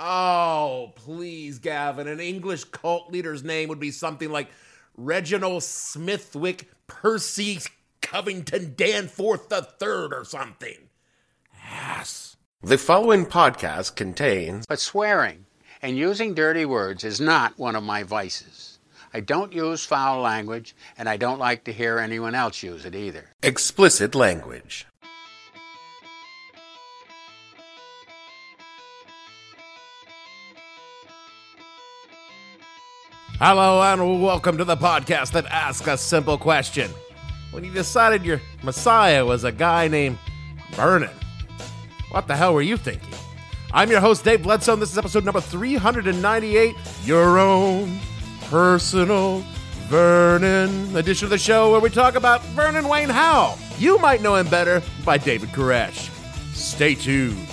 Oh, please, Gavin. An English cult leader's name would be something like Reginald Smithwick Percy Covington Danforth III or something. Ass. The following podcast contains But swearing and using dirty words is not one of my vices. I don't use foul language, and I don't like to hear anyone else use it either. explicit language. Hello and welcome to the podcast that asks a simple question. When you decided your Messiah was a guy named Vernon, what the hell were you thinking? I'm your host, Dave Bledsoe, this is episode number 398, Your Own Personal Vernon edition of the show where we talk about Vernon Wayne Howell. You might know him better by David Koresh. Stay tuned.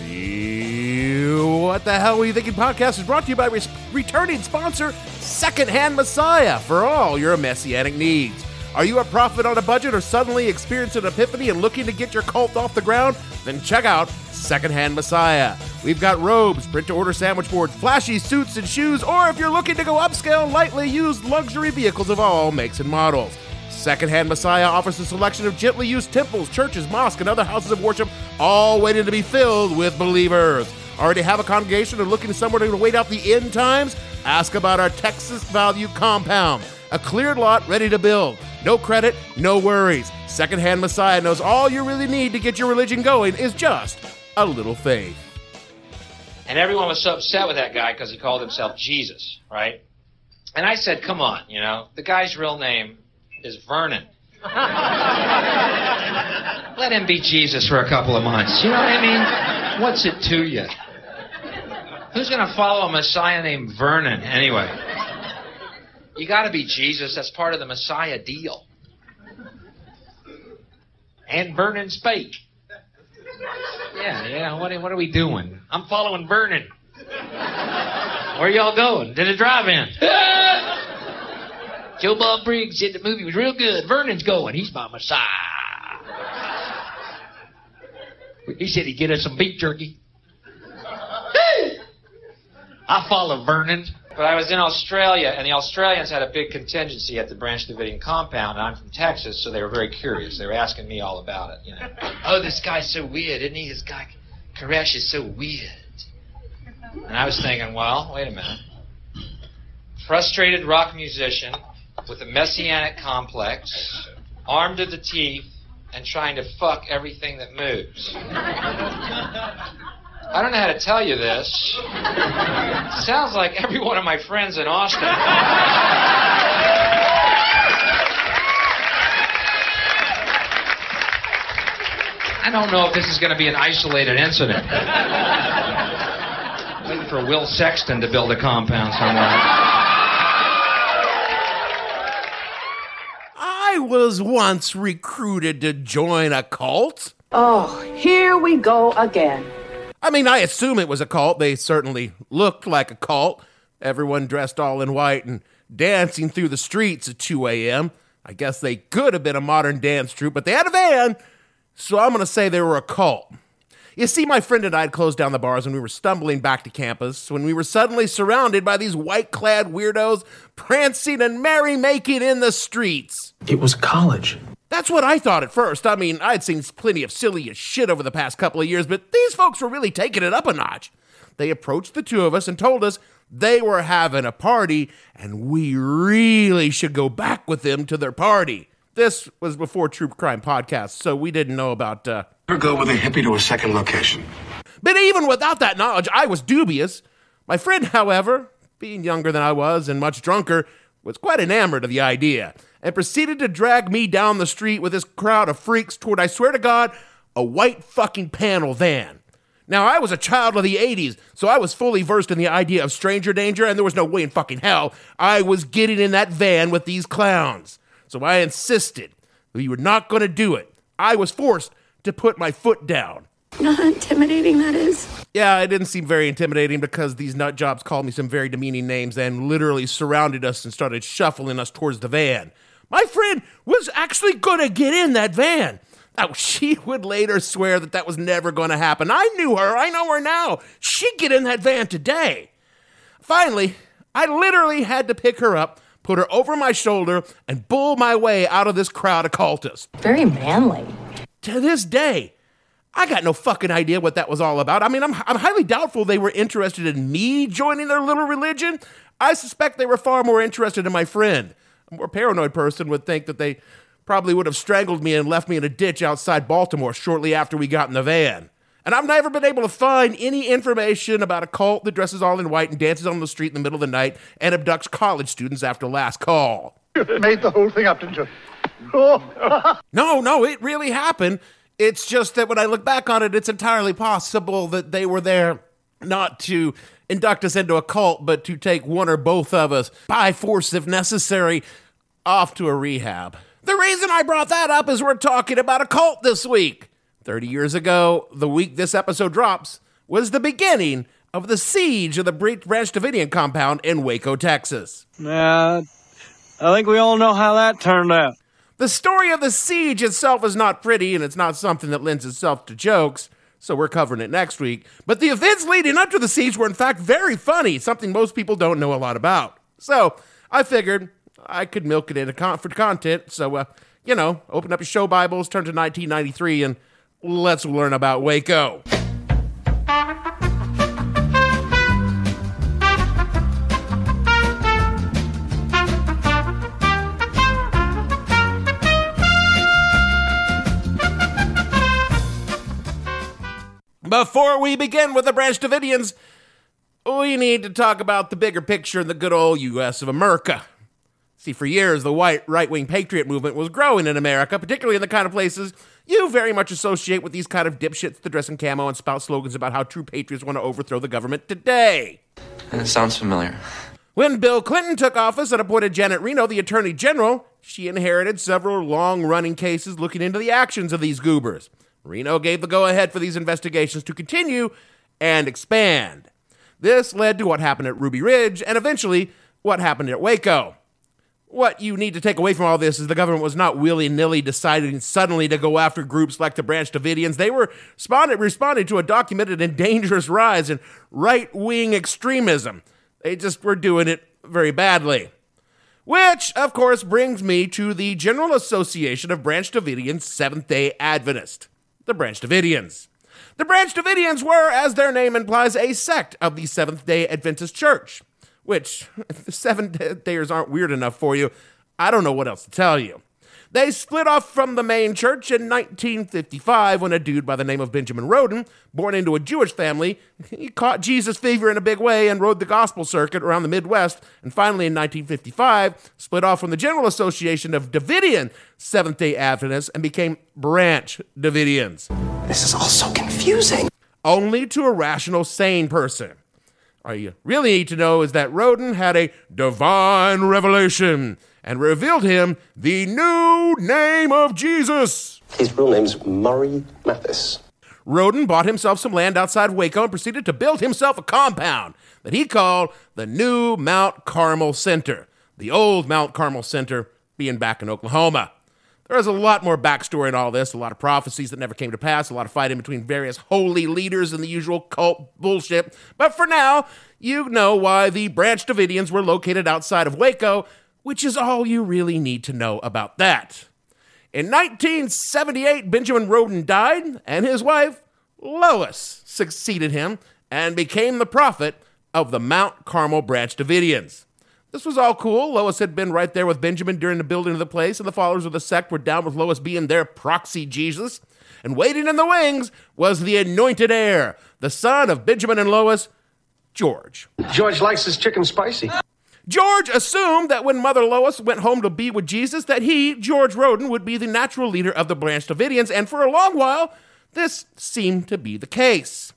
The What the Hell Were You Thinking podcast is brought to you by res- returning sponsor Secondhand Messiah for all your messianic needs. Are you a prophet on a budget or suddenly experiencing an epiphany and looking to get your cult off the ground? Then check out Secondhand Messiah. We've got robes, print to order sandwich boards, flashy suits and shoes, or if you're looking to go upscale, lightly used luxury vehicles of all makes and models. Secondhand Messiah offers a selection of gently used temples, churches, mosques, and other houses of worship, all waiting to be filled with believers. Already have a congregation or looking somewhere to wait out the end times? Ask about our Texas Value Compound. A cleared lot ready to build. No credit, no worries. Secondhand Messiah knows all you really need to get your religion going is just a little faith. And everyone was so upset with that guy because he called himself Jesus, right? And I said, come on, you know, the guy's real name is Vernon. Let him be Jesus for a couple of months. You know what I mean? What's it to you? Who's going to follow a Messiah named Vernon anyway? You got to be Jesus. That's part of the Messiah deal. And Vernon's fake. Yeah, yeah. What, what are we doing? I'm following Vernon. Where y'all going? To the drive-in. Joe Bob Briggs said the movie was real good. Vernon's going. He's my Messiah. He said he'd get us some beef jerky. I follow Vernon. But I was in Australia, and the Australians had a big contingency at the Branch Davidian compound, and I'm from Texas, so they were very curious. They were asking me all about it, you know. oh, this guy's so weird, isn't he? This guy, Koresh, is so weird. And I was thinking, well, wait a minute. Frustrated rock musician with a messianic complex, armed to the teeth, and trying to fuck everything that moves. I don't know how to tell you this. Sounds like every one of my friends in Austin. I don't know if this is going to be an isolated incident. Waiting for Will Sexton to build a compound somewhere. I was once recruited to join a cult. Oh, here we go again. I mean, I assume it was a cult. They certainly looked like a cult. Everyone dressed all in white and dancing through the streets at 2 a.m. I guess they could have been a modern dance troupe, but they had a van, so I'm going to say they were a cult. You see, my friend and I had closed down the bars when we were stumbling back to campus when we were suddenly surrounded by these white clad weirdos prancing and merrymaking in the streets. It was college. That's what I thought at first. I mean, I'd seen plenty of silly as shit over the past couple of years, but these folks were really taking it up a notch. They approached the two of us and told us they were having a party and we really should go back with them to their party. This was before True Crime Podcast, so we didn't know about. Uh... Never go with a hippie to a second location. But even without that knowledge, I was dubious. My friend, however, being younger than I was and much drunker, was quite enamored of the idea and proceeded to drag me down the street with this crowd of freaks toward, I swear to God, a white fucking panel van. Now, I was a child of the 80s, so I was fully versed in the idea of stranger danger, and there was no way in fucking hell I was getting in that van with these clowns. So I insisted you were not going to do it. I was forced to put my foot down. You know how intimidating that is? Yeah, it didn't seem very intimidating because these nut jobs called me some very demeaning names and literally surrounded us and started shuffling us towards the van. My friend was actually gonna get in that van. Oh, she would later swear that that was never going to happen. I knew her. I know her now. She'd get in that van today. Finally, I literally had to pick her up, put her over my shoulder, and bull my way out of this crowd of cultists. Very manly. To this day, I got no fucking idea what that was all about. I mean, I'm, I'm highly doubtful they were interested in me joining their little religion. I suspect they were far more interested in my friend. A more paranoid person would think that they probably would have strangled me and left me in a ditch outside Baltimore shortly after we got in the van. And I've never been able to find any information about a cult that dresses all in white and dances on the street in the middle of the night and abducts college students after last call. Made the whole thing up, didn't you? Oh. No, no, it really happened. It's just that when I look back on it, it's entirely possible that they were there not to induct us into a cult, but to take one or both of us by force, if necessary, off to a rehab. The reason I brought that up is we're talking about a cult this week. 30 years ago, the week this episode drops, was the beginning of the siege of the Branch Davidian compound in Waco, Texas. Nah, I think we all know how that turned out. The story of the siege itself is not pretty, and it's not something that lends itself to jokes, so we're covering it next week. But the events leading up to the siege were, in fact, very funny, something most people don't know a lot about. So I figured I could milk it into con- for content, so, uh, you know, open up your show Bibles, turn to 1993, and let's learn about Waco. Before we begin with the Branch Davidians, we need to talk about the bigger picture in the good old U.S. of America. See, for years, the white right wing patriot movement was growing in America, particularly in the kind of places you very much associate with these kind of dipshits that dress in camo and spout slogans about how true patriots want to overthrow the government today. It sounds familiar. When Bill Clinton took office and appointed Janet Reno the Attorney General, she inherited several long running cases looking into the actions of these goobers. Reno gave the go ahead for these investigations to continue and expand. This led to what happened at Ruby Ridge and eventually what happened at Waco. What you need to take away from all this is the government was not willy nilly deciding suddenly to go after groups like the Branch Davidians. They were responding, responding to a documented and dangerous rise in right wing extremism. They just were doing it very badly. Which, of course, brings me to the General Association of Branch Davidians Seventh day Adventist, the Branch Davidians. The Branch Davidians were, as their name implies, a sect of the Seventh day Adventist Church which, if the Seventh dayers aren't weird enough for you, I don't know what else to tell you. They split off from the main church in 1955 when a dude by the name of Benjamin Roden, born into a Jewish family, he caught Jesus fever in a big way and rode the gospel circuit around the Midwest, and finally in 1955 split off from the General Association of Davidian Seventh-day Adventists and became Branch Davidians. This is all so confusing. Only to a rational, sane person. All you really need to know is that Roden had a divine revelation and revealed him the new name of Jesus. His real name's Murray Mathis. Roden bought himself some land outside Waco and proceeded to build himself a compound that he called the New Mount Carmel Center, the old Mount Carmel Center being back in Oklahoma. There is a lot more backstory in all this, a lot of prophecies that never came to pass, a lot of fighting between various holy leaders and the usual cult bullshit. But for now, you know why the Branch Davidians were located outside of Waco, which is all you really need to know about that. In 1978, Benjamin Roden died, and his wife, Lois, succeeded him and became the prophet of the Mount Carmel Branch Davidians. This was all cool. Lois had been right there with Benjamin during the building of the place, and the followers of the sect were down with Lois being their proxy Jesus. And waiting in the wings was the anointed heir, the son of Benjamin and Lois, George. George likes his chicken spicy. George assumed that when Mother Lois went home to be with Jesus, that he, George Roden, would be the natural leader of the Branch Davidians, and for a long while, this seemed to be the case.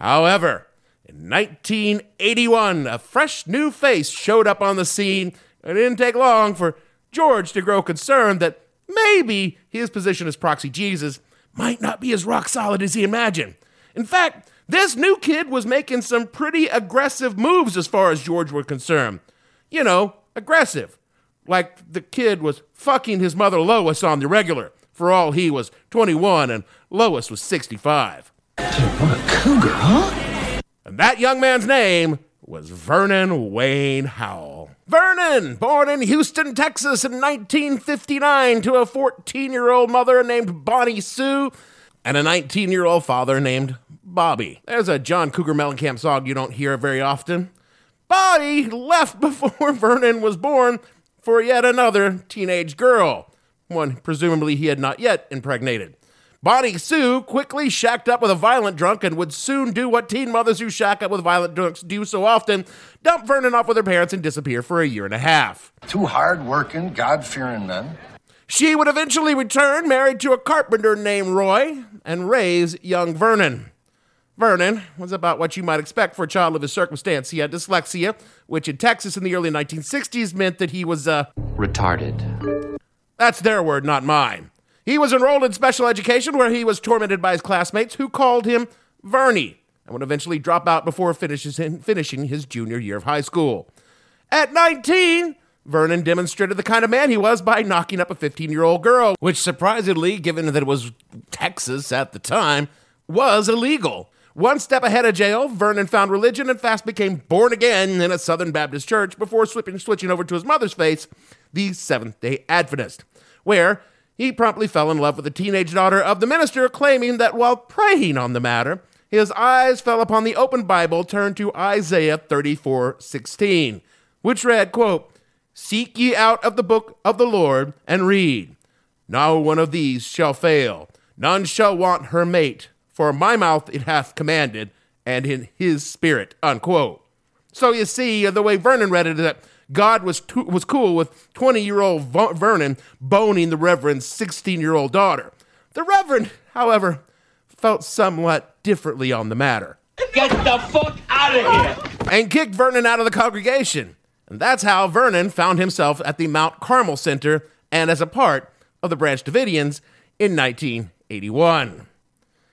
However, in 1981, a fresh new face showed up on the scene. and It didn't take long for George to grow concerned that maybe his position as proxy Jesus might not be as rock solid as he imagined. In fact, this new kid was making some pretty aggressive moves as far as George was concerned. You know, aggressive. Like the kid was fucking his mother Lois on the regular, for all he was 21 and Lois was 65. What a cougar, huh? And that young man's name was Vernon Wayne Howell. Vernon, born in Houston, Texas in 1959 to a 14 year old mother named Bonnie Sue and a 19 year old father named Bobby. There's a John Cougar Mellencamp song you don't hear very often. Bobby left before Vernon was born for yet another teenage girl, one presumably he had not yet impregnated. Bonnie Sue quickly shacked up with a violent drunk and would soon do what teen mothers who shack up with violent drunks do so often dump Vernon off with her parents and disappear for a year and a half. Two hard working, God fearing men. She would eventually return, married to a carpenter named Roy, and raise young Vernon. Vernon was about what you might expect for a child of his circumstance. He had dyslexia, which in Texas in the early 1960s meant that he was, uh, Retarded. that's their word, not mine. He was enrolled in special education where he was tormented by his classmates who called him Vernie and would eventually drop out before finishes finishing his junior year of high school. At 19, Vernon demonstrated the kind of man he was by knocking up a 15 year old girl, which surprisingly, given that it was Texas at the time, was illegal. One step ahead of jail, Vernon found religion and fast became born again in a Southern Baptist church before switching, over to his mother's faith, the Seventh day Adventist, where he promptly fell in love with the teenage daughter of the minister, claiming that while praying on the matter, his eyes fell upon the open Bible turned to Isaiah 34 16, which read, quote, Seek ye out of the book of the Lord and read. No one of these shall fail, none shall want her mate, for my mouth it hath commanded, and in his spirit. Unquote. So you see, uh, the way Vernon read it, that God was too, was cool with 20 year old Vernon boning the Reverend's 16 year old daughter. The Reverend, however, felt somewhat differently on the matter. Get the fuck out of here! And kicked Vernon out of the congregation. And that's how Vernon found himself at the Mount Carmel Center and as a part of the Branch Davidians in 1981.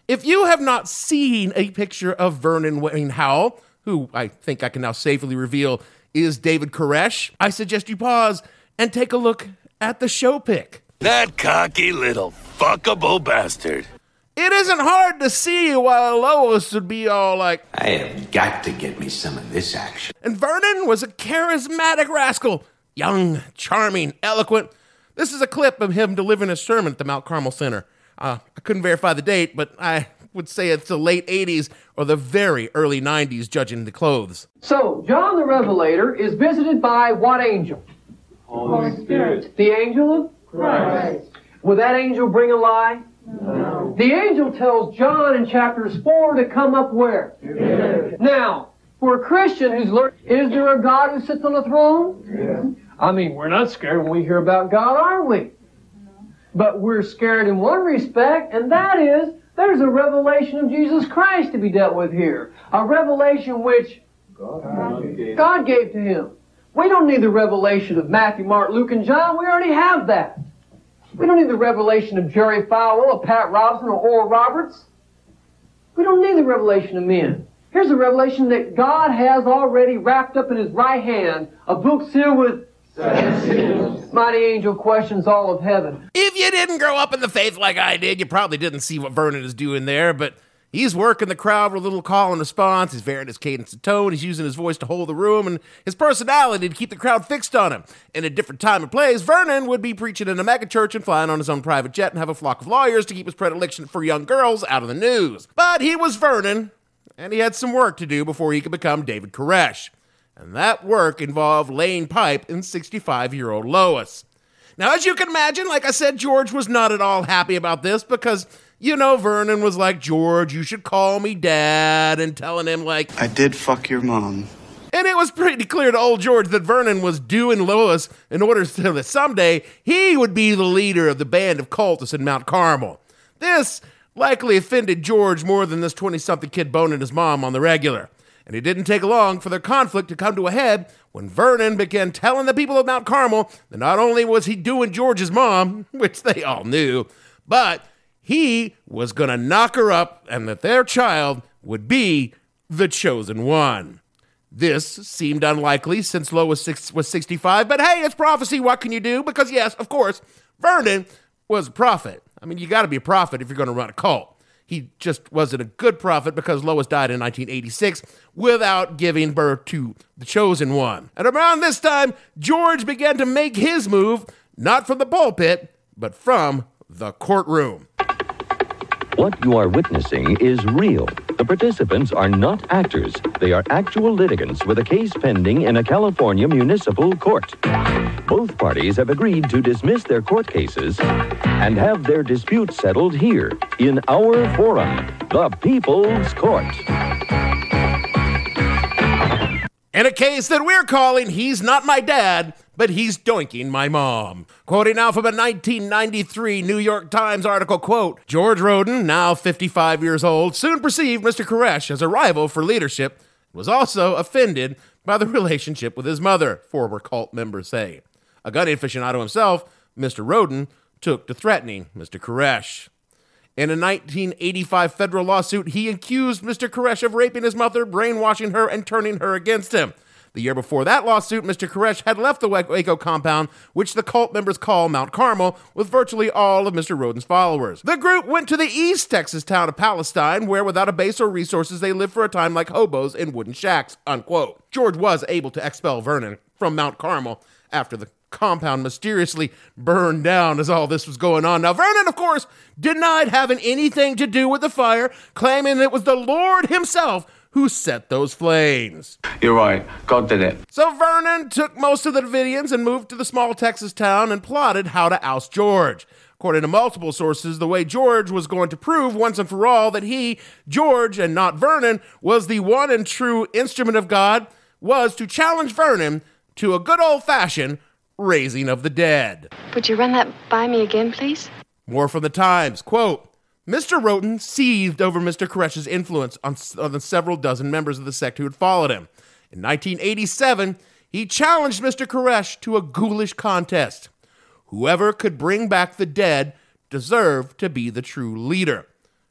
If you have not seen a picture of Vernon Wayne Howell, who I think I can now safely reveal is David Koresh, I suggest you pause and take a look at the show pic. That cocky little fuckable bastard. It isn't hard to see why Lois would be all like, I have got to get me some of this action. And Vernon was a charismatic rascal, young, charming, eloquent. This is a clip of him delivering a sermon at the Mount Carmel Center. Uh, I couldn't verify the date, but I would say it's the late 80s or the very early 90s, judging the clothes. So, John the Revelator is visited by what angel? Holy Spirit. The angel of Christ. Would that angel bring a lie? No. The angel tells John in chapters 4 to come up where? Yes. Now, for a Christian who's learned, is there a God who sits on the throne? Yes. I mean, we're not scared when we hear about God, are we? But we're scared in one respect, and that is there's a revelation of Jesus Christ to be dealt with here. A revelation which God gave, God gave to him. We don't need the revelation of Matthew, Mark, Luke, and John. We already have that. We don't need the revelation of Jerry Falwell, or Pat Robertson, or Oral Roberts. We don't need the revelation of men. Here's a revelation that God has already wrapped up in his right hand, a book sealed with Mighty angel questions all of heaven. If you didn't grow up in the faith like I did, you probably didn't see what Vernon is doing there, but he's working the crowd with a little call and response. He's varying his cadence and tone. He's using his voice to hold the room and his personality to keep the crowd fixed on him. In a different time and place, Vernon would be preaching in a megachurch and flying on his own private jet and have a flock of lawyers to keep his predilection for young girls out of the news. But he was Vernon, and he had some work to do before he could become David Koresh and that work involved laying pipe in 65 year old Lois. Now, as you can imagine, like I said, George was not at all happy about this because, you know, Vernon was like, George, you should call me dad, and telling him, like, I did fuck your mom. And it was pretty clear to old George that Vernon was doing Lois in order so that someday he would be the leader of the band of cultists in Mount Carmel. This likely offended George more than this 20 something kid boning his mom on the regular and it didn't take long for their conflict to come to a head when Vernon began telling the people of Mount Carmel that not only was he doing George's mom, which they all knew, but he was going to knock her up and that their child would be the chosen one. This seemed unlikely since Lois was, was 65, but hey, it's prophecy. What can you do? Because, yes, of course, Vernon was a prophet. I mean, you got to be a prophet if you're going to run a cult. He just wasn't a good prophet because Lois died in 1986 without giving birth to the chosen one. And around this time, George began to make his move, not from the pulpit, but from the courtroom. What you are witnessing is real. The participants are not actors. They are actual litigants with a case pending in a California municipal court. Both parties have agreed to dismiss their court cases and have their dispute settled here in our forum, the People's Court. In a case that we're calling He's Not My Dad, but He's Doinking My Mom. Quoting now from a 1993 New York Times article, quote, George Roden, now 55 years old, soon perceived Mr. Koresh as a rival for leadership and was also offended by the relationship with his mother, former cult members say. A gun aficionado himself, Mr. Roden took to threatening Mr. Koresh. In a 1985 federal lawsuit, he accused Mr. Koresh of raping his mother, brainwashing her, and turning her against him. The year before that lawsuit, Mr. Koresh had left the Waco compound, which the cult members call Mount Carmel, with virtually all of Mr. Roden's followers. The group went to the East Texas town of Palestine, where without a base or resources, they lived for a time like hobos in wooden shacks, unquote. George was able to expel Vernon from Mount Carmel after the compound mysteriously burned down as all this was going on. Now, Vernon, of course, denied having anything to do with the fire, claiming it was the Lord himself who set those flames. You're right. God did it. So Vernon took most of the Davidians and moved to the small Texas town and plotted how to oust George. According to multiple sources, the way George was going to prove once and for all that he, George, and not Vernon, was the one and true instrument of God was to challenge Vernon to a good old fashioned raising of the dead. Would you run that by me again, please? More from the Times. Quote Mr. Roden seethed over Mr. Koresh's influence on, on the several dozen members of the sect who had followed him. In 1987, he challenged Mr. Koresh to a ghoulish contest. Whoever could bring back the dead deserved to be the true leader.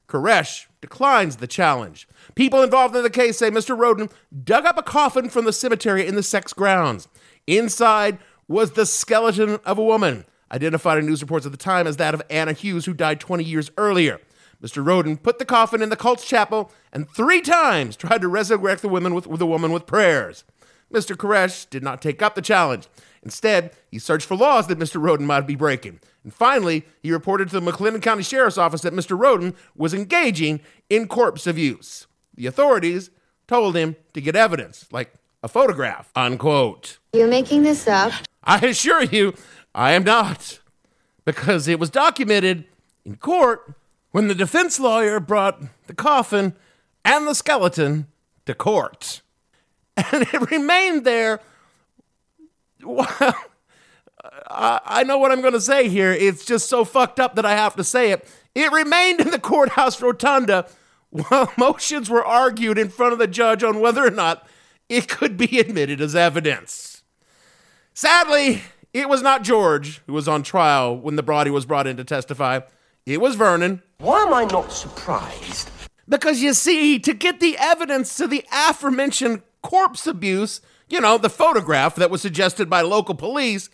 Koresh declines the challenge. People involved in the case say Mr. Roden dug up a coffin from the cemetery in the sect's grounds. Inside was the skeleton of a woman, identified in news reports at the time as that of Anna Hughes, who died 20 years earlier. Mr. Roden put the coffin in the cult's chapel and three times tried to resurrect the woman with, with the woman with prayers. Mr. Koresh did not take up the challenge. Instead, he searched for laws that Mr. Roden might be breaking. And finally, he reported to the McLennan County Sheriff's Office that Mr. Roden was engaging in corpse abuse. The authorities told him to get evidence, like a photograph, unquote. You're making this up. I assure you, I am not. Because it was documented in court when the defense lawyer brought the coffin and the skeleton to court. And it remained there. Well, I, know what I'm going to say here. It's just so fucked up that I have to say it. It remained in the courthouse rotunda while motions were argued in front of the judge on whether or not it could be admitted as evidence. Sadly, it was not George who was on trial when the body was brought in to testify. It was Vernon. Why am I not surprised? Because you see, to get the evidence to the aforementioned corpse abuse, you know, the photograph that was suggested by local police,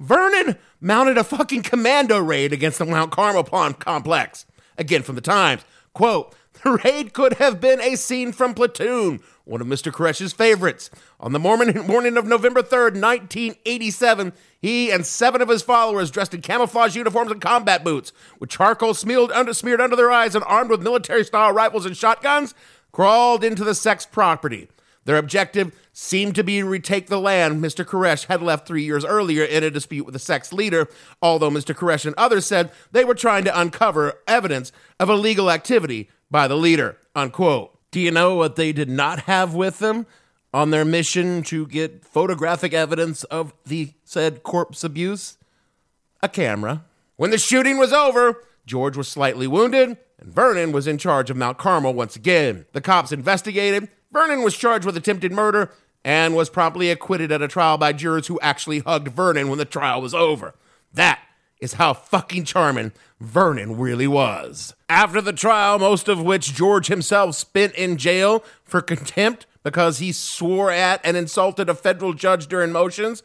Vernon mounted a fucking commando raid against the Mount Carmel Pond complex. Again from the Times. Quote, raid could have been a scene from Platoon, one of Mr. Koresh's favorites. On the morning, morning of November 3rd, 1987, he and seven of his followers, dressed in camouflage uniforms and combat boots, with charcoal smeared under, smeared under their eyes and armed with military style rifles and shotguns, crawled into the sect's property. Their objective seemed to be to retake the land Mr. Koresh had left three years earlier in a dispute with the sect's leader, although Mr. Koresh and others said they were trying to uncover evidence of illegal activity by the leader. Unquote. Do you know what they did not have with them on their mission to get photographic evidence of the said corpse abuse? A camera. When the shooting was over, George was slightly wounded, and Vernon was in charge of Mount Carmel once again. The cops investigated. Vernon was charged with attempted murder and was promptly acquitted at a trial by jurors who actually hugged Vernon when the trial was over. That is how fucking charming Vernon really was. After the trial, most of which George himself spent in jail for contempt because he swore at and insulted a federal judge during motions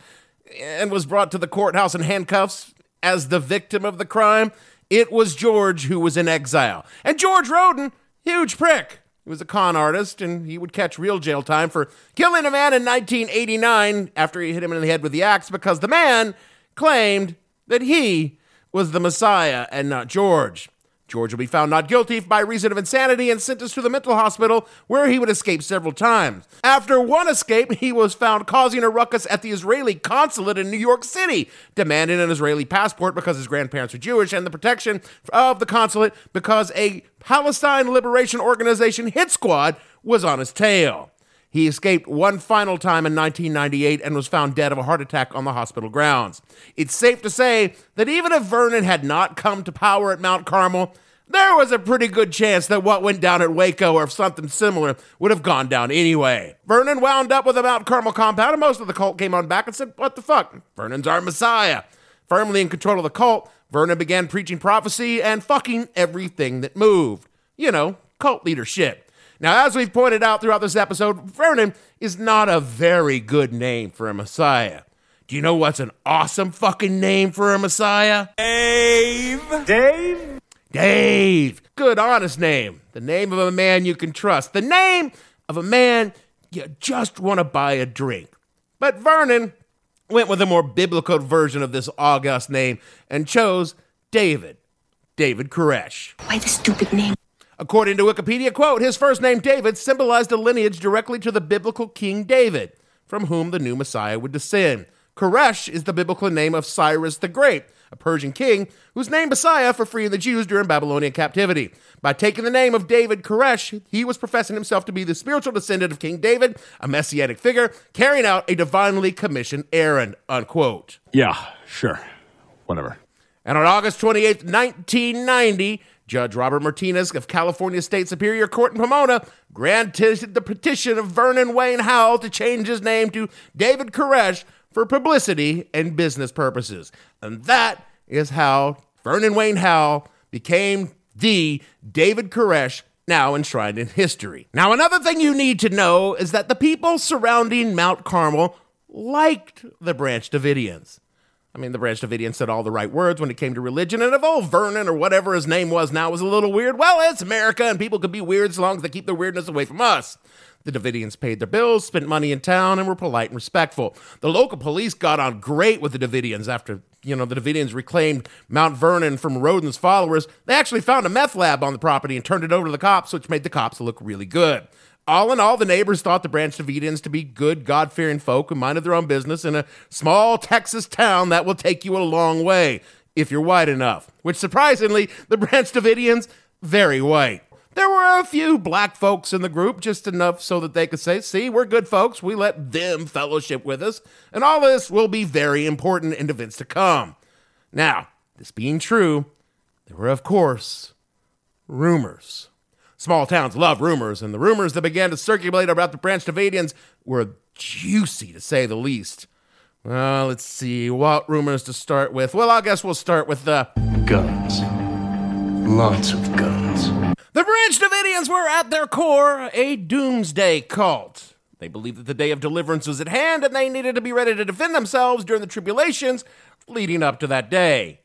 and was brought to the courthouse in handcuffs as the victim of the crime, It was George who was in exile. And George Roden, huge prick. He was a con artist, and he would catch real jail time for killing a man in 1989 after he hit him in the head with the axe because the man claimed that he was the Messiah and not George. George will be found not guilty by reason of insanity and sentenced to the mental hospital, where he would escape several times. After one escape, he was found causing a ruckus at the Israeli consulate in New York City, demanding an Israeli passport because his grandparents were Jewish and the protection of the consulate because a Palestine Liberation Organization hit squad was on his tail. He escaped one final time in 1998 and was found dead of a heart attack on the hospital grounds. It's safe to say that even if Vernon had not come to power at Mount Carmel, there was a pretty good chance that what went down at Waco or something similar would have gone down anyway. Vernon wound up with a Mount Carmel compound, and most of the cult came on back and said, What the fuck? Vernon's our messiah. Firmly in control of the cult, Vernon began preaching prophecy and fucking everything that moved. You know, cult leadership. Now, as we've pointed out throughout this episode, Vernon is not a very good name for a Messiah. Do you know what's an awesome fucking name for a Messiah? Dave. Dave? Dave. Good, honest name. The name of a man you can trust. The name of a man you just want to buy a drink. But Vernon went with a more biblical version of this august name and chose David. David Koresh. Why the stupid name? According to Wikipedia, quote, his first name David symbolized a lineage directly to the biblical King David, from whom the new Messiah would descend. Koresh is the biblical name of Cyrus the Great, a Persian king who's named Messiah for freeing the Jews during Babylonian captivity. By taking the name of David Koresh, he was professing himself to be the spiritual descendant of King David, a messianic figure carrying out a divinely commissioned errand, unquote. Yeah, sure. Whatever. And on August 28th, 1990, Judge Robert Martinez of California State Superior Court in Pomona granted the petition of Vernon Wayne Howell to change his name to David Koresh for publicity and business purposes. And that is how Vernon Wayne Howell became the David Koresh now enshrined in history. Now, another thing you need to know is that the people surrounding Mount Carmel liked the Branch Davidians. I mean, the Branch Davidians said all the right words when it came to religion, and if old Vernon or whatever his name was now was a little weird, well, it's America, and people could be weird as long as they keep their weirdness away from us. The Davidians paid their bills, spent money in town, and were polite and respectful. The local police got on great with the Davidians after, you know, the Davidians reclaimed Mount Vernon from Roden's followers. They actually found a meth lab on the property and turned it over to the cops, which made the cops look really good. All in all, the neighbors thought the Branch Davidians to be good, God fearing folk who minded their own business in a small Texas town that will take you a long way if you're white enough. Which surprisingly, the Branch Davidians, very white. There were a few black folks in the group, just enough so that they could say, see, we're good folks. We let them fellowship with us. And all this will be very important in events to come. Now, this being true, there were, of course, rumors. Small towns love rumors, and the rumors that began to circulate about the Branch Davidians were juicy, to say the least. Well, let's see, what rumors to start with? Well, I guess we'll start with the guns. Lots of guns. The Branch Davidians were, at their core, a doomsday cult. They believed that the day of deliverance was at hand and they needed to be ready to defend themselves during the tribulations leading up to that day.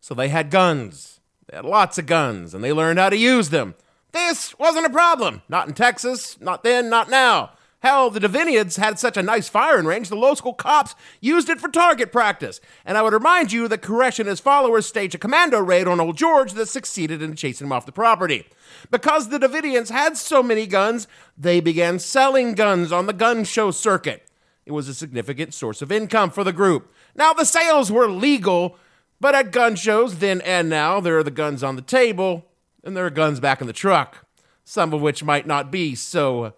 So they had guns. They had lots of guns, and they learned how to use them. This wasn't a problem. Not in Texas, not then, not now. Hell, the Davidians had such a nice firing range, the local cops used it for target practice. And I would remind you that Koresh and his followers staged a commando raid on Old George that succeeded in chasing him off the property. Because the Davidians had so many guns, they began selling guns on the gun show circuit. It was a significant source of income for the group. Now, the sales were legal, but at gun shows, then and now, there are the guns on the table, and there are guns back in the truck, some of which might not be so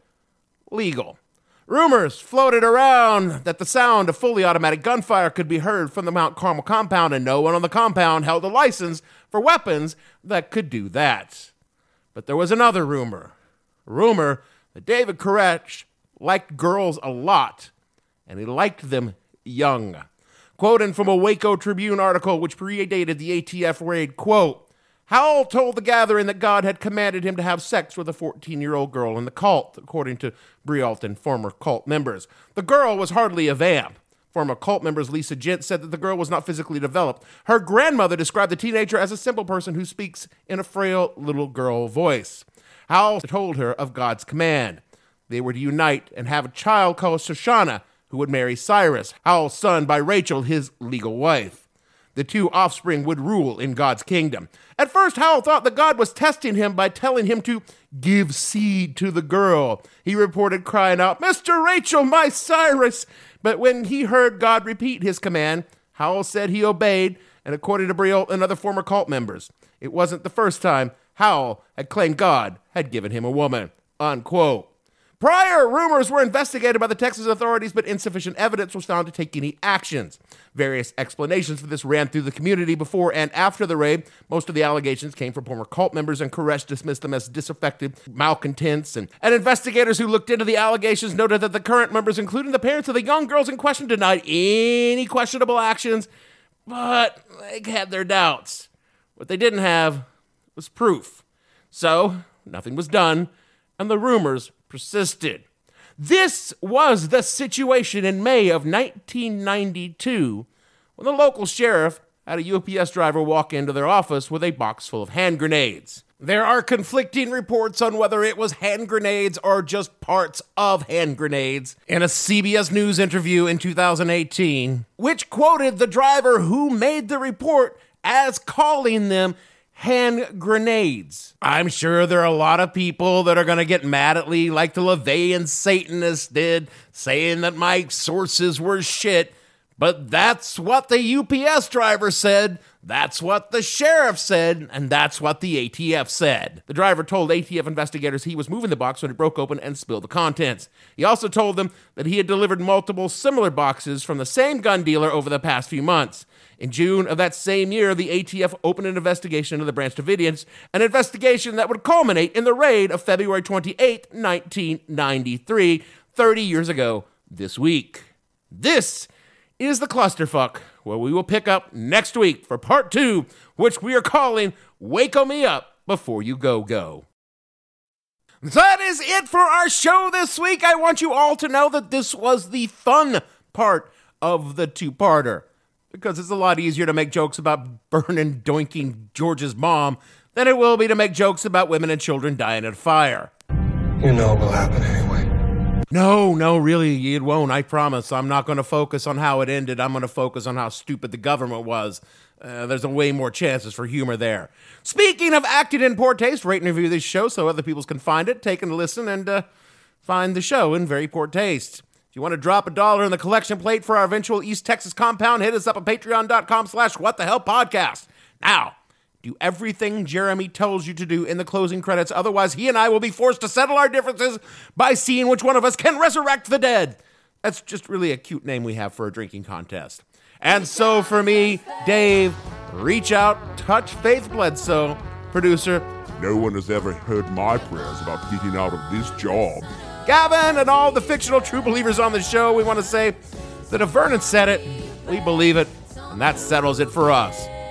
legal. Rumors floated around that the sound of fully automatic gunfire could be heard from the Mount Carmel compound, and no one on the compound held a license for weapons that could do that. But there was another rumor. A rumor that David Koresh liked girls a lot, and he liked them young. Quoting from a Waco Tribune article which predated the ATF raid, quote, Howell told the gathering that God had commanded him to have sex with a 14 year old girl in the cult, according to Breault and former cult members. The girl was hardly a vamp. Former cult members Lisa Gent said that the girl was not physically developed. Her grandmother described the teenager as a simple person who speaks in a frail little girl voice. Howell told her of God's command. They were to unite and have a child called Shoshana, who would marry Cyrus, Howell's son by Rachel, his legal wife. The two offspring would rule in God's kingdom. At first, Howell thought that God was testing him by telling him to give seed to the girl. He reported crying out, Mr. Rachel, my Cyrus! But when he heard God repeat his command, Howell said he obeyed, and according to Breault and other former cult members, it wasn't the first time Howell had claimed God had given him a woman. Unquote. Prior rumors were investigated by the Texas authorities, but insufficient evidence was found to take any actions. Various explanations for this ran through the community before and after the raid. Most of the allegations came from former cult members, and Koresh dismissed them as disaffected malcontents. And, and investigators who looked into the allegations noted that the current members, including the parents of the young girls in question, denied any questionable actions, but they had their doubts. What they didn't have was proof. So, nothing was done, and the rumors persisted. This was the situation in May of 1992 when the local sheriff had a UPS driver walk into their office with a box full of hand grenades. There are conflicting reports on whether it was hand grenades or just parts of hand grenades. In a CBS News interview in 2018, which quoted the driver who made the report as calling them hand grenades. I'm sure there are a lot of people that are going to get mad at me, like the LaVeyan Satanists did, saying that my sources were shit. But that's what the UPS driver said. That's what the sheriff said, and that's what the ATF said. The driver told ATF investigators he was moving the box when it broke open and spilled the contents. He also told them that he had delivered multiple similar boxes from the same gun dealer over the past few months. In June of that same year, the ATF opened an investigation into the Branch Davidians, an investigation that would culminate in the raid of February 28, 1993, 30 years ago this week. This is the clusterfuck, where we will pick up next week for part two, which we are calling Wake Me Up Before You Go Go. That is it for our show this week. I want you all to know that this was the fun part of the two parter because it's a lot easier to make jokes about burning, doinking George's mom than it will be to make jokes about women and children dying in a fire. You know it will happen anyway. No, no, really, it won't. I promise. I'm not going to focus on how it ended. I'm going to focus on how stupid the government was. Uh, there's a way more chances for humor there. Speaking of acting in poor taste, rate and review this show so other people can find it, take a listen, and uh, find the show in very poor taste. If you want to drop a dollar in the collection plate for our eventual East Texas compound, hit us up at patreon.com slash what the hell podcast. Now, do everything Jeremy tells you to do in the closing credits. Otherwise, he and I will be forced to settle our differences by seeing which one of us can resurrect the dead. That's just really a cute name we have for a drinking contest. And so for me, Dave, reach out, touch Faith Bledsoe, producer. No one has ever heard my prayers about getting out of this job. Gavin and all the fictional true believers on the show, we want to say that if Vernon said it, we believe it, and that settles it for us.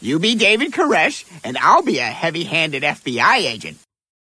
You be David Koresh, and I'll be a heavy handed FBI agent.